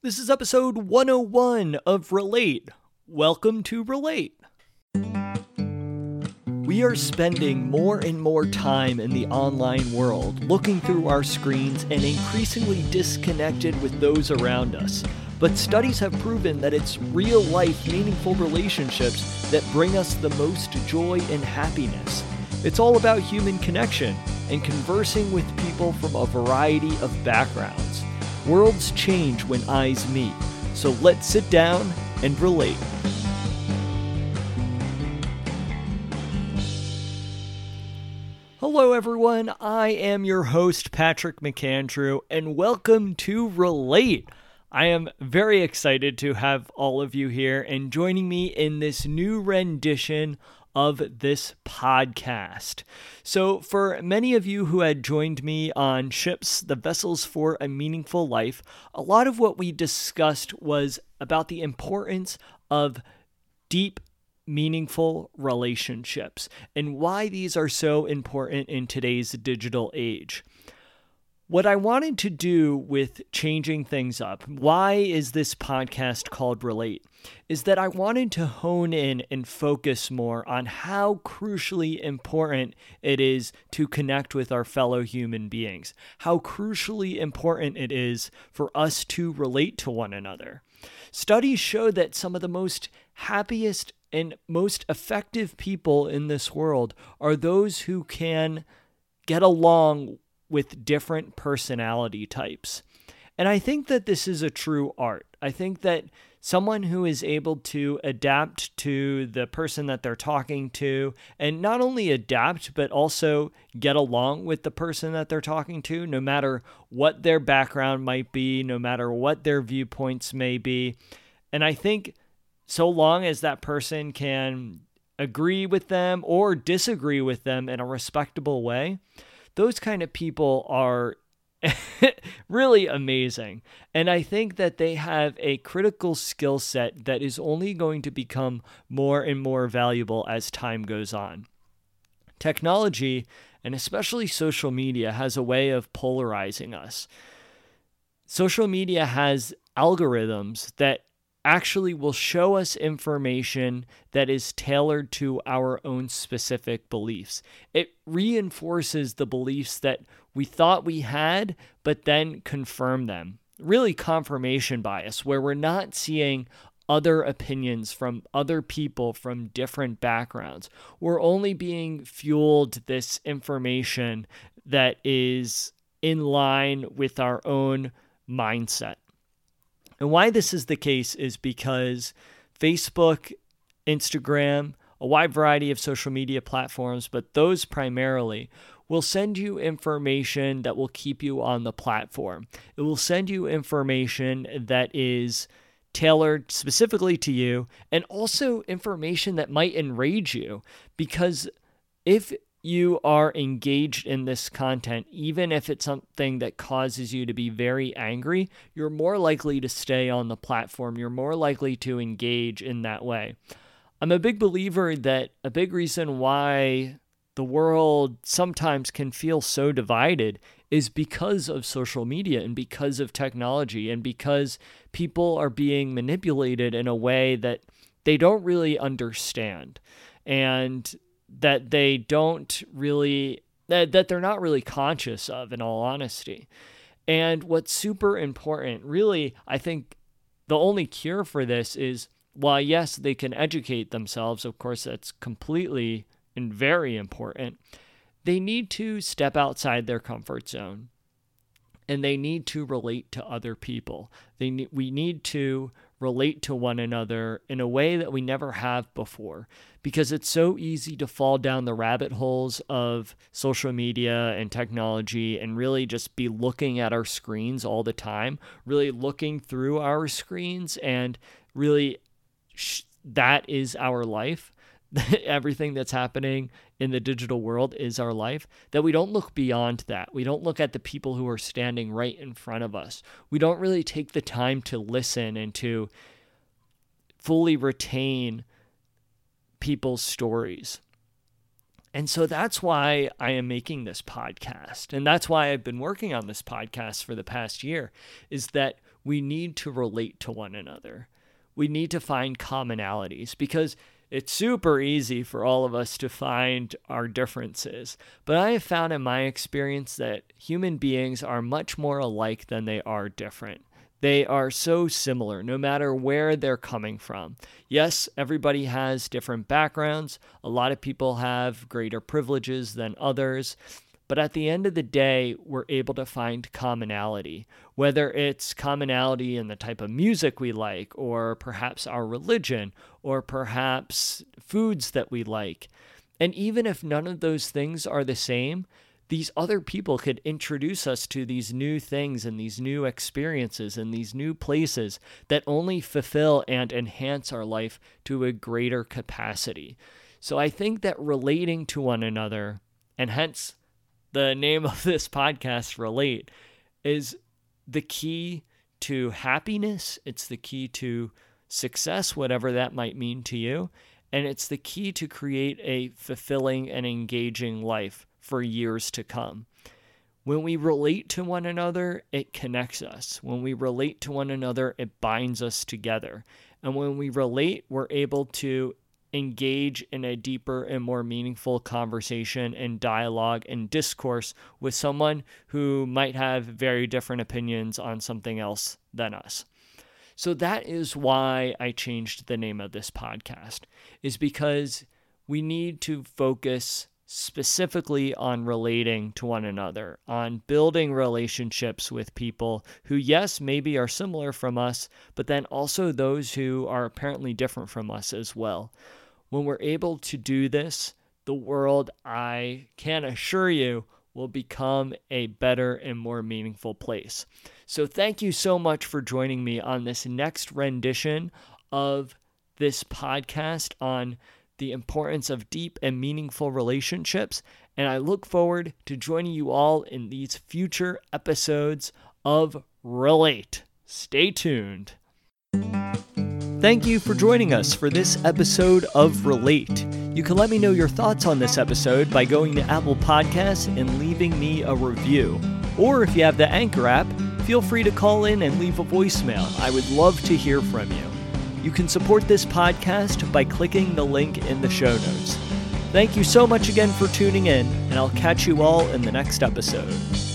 This is episode 101 of Relate. Welcome to Relate. We are spending more and more time in the online world, looking through our screens and increasingly disconnected with those around us. But studies have proven that it's real life, meaningful relationships that bring us the most joy and happiness. It's all about human connection and conversing with people from a variety of backgrounds. Worlds change when eyes meet, so let's sit down and relate. Hello, everyone. I am your host, Patrick McAndrew, and welcome to Relate. I am very excited to have all of you here and joining me in this new rendition of this podcast. So, for many of you who had joined me on Ships, the Vessels for a Meaningful Life, a lot of what we discussed was about the importance of deep meaningful relationships and why these are so important in today's digital age. What I wanted to do with changing things up, why is this podcast called Relate, is that I wanted to hone in and focus more on how crucially important it is to connect with our fellow human beings, how crucially important it is for us to relate to one another. Studies show that some of the most happiest and most effective people in this world are those who can get along with different personality types. And I think that this is a true art. I think that someone who is able to adapt to the person that they're talking to, and not only adapt, but also get along with the person that they're talking to, no matter what their background might be, no matter what their viewpoints may be. And I think so long as that person can agree with them or disagree with them in a respectable way, those kind of people are really amazing. And I think that they have a critical skill set that is only going to become more and more valuable as time goes on. Technology, and especially social media, has a way of polarizing us. Social media has algorithms that actually will show us information that is tailored to our own specific beliefs. It reinforces the beliefs that we thought we had, but then confirm them. Really, confirmation bias, where we're not seeing other opinions from other people from different backgrounds. We're only being fueled this information that is in line with our own mindset. And why this is the case is because Facebook, Instagram, a wide variety of social media platforms, but those primarily will send you information that will keep you on the platform. It will send you information that is tailored specifically to you and also information that might enrage you because if you are engaged in this content, even if it's something that causes you to be very angry, you're more likely to stay on the platform. You're more likely to engage in that way. I'm a big believer that a big reason why the world sometimes can feel so divided is because of social media and because of technology and because people are being manipulated in a way that they don't really understand. And that they don't really that, that they're not really conscious of in all honesty. And what's super important, really, I think the only cure for this is while yes, they can educate themselves, of course that's completely and very important. They need to step outside their comfort zone and they need to relate to other people. They ne- we need to relate to one another in a way that we never have before because it's so easy to fall down the rabbit holes of social media and technology and really just be looking at our screens all the time, really looking through our screens and really sh- that is our life. everything that's happening in the digital world is our life, that we don't look beyond that. We don't look at the people who are standing right in front of us. We don't really take the time to listen and to fully retain people's stories. And so that's why I am making this podcast. And that's why I've been working on this podcast for the past year is that we need to relate to one another. We need to find commonalities because it's super easy for all of us to find our differences. But I have found in my experience that human beings are much more alike than they are different. They are so similar no matter where they're coming from. Yes, everybody has different backgrounds. A lot of people have greater privileges than others. But at the end of the day, we're able to find commonality, whether it's commonality in the type of music we like, or perhaps our religion, or perhaps foods that we like. And even if none of those things are the same, these other people could introduce us to these new things and these new experiences and these new places that only fulfill and enhance our life to a greater capacity. So I think that relating to one another, and hence the name of this podcast, Relate, is the key to happiness. It's the key to success, whatever that might mean to you. And it's the key to create a fulfilling and engaging life for years to come. When we relate to one another, it connects us. When we relate to one another, it binds us together. And when we relate, we're able to engage in a deeper and more meaningful conversation and dialogue and discourse with someone who might have very different opinions on something else than us. So that is why I changed the name of this podcast is because we need to focus specifically on relating to one another, on building relationships with people who, yes, maybe are similar from us, but then also those who are apparently different from us as well. When we're able to do this, the world, I can assure you, will become a better and more meaningful place. So, thank you so much for joining me on this next rendition of this podcast on the importance of deep and meaningful relationships. And I look forward to joining you all in these future episodes of Relate. Stay tuned. Thank you for joining us for this episode of Relate. You can let me know your thoughts on this episode by going to Apple Podcasts and leaving me a review. Or if you have the Anchor app, feel free to call in and leave a voicemail. I would love to hear from you. You can support this podcast by clicking the link in the show notes. Thank you so much again for tuning in, and I'll catch you all in the next episode.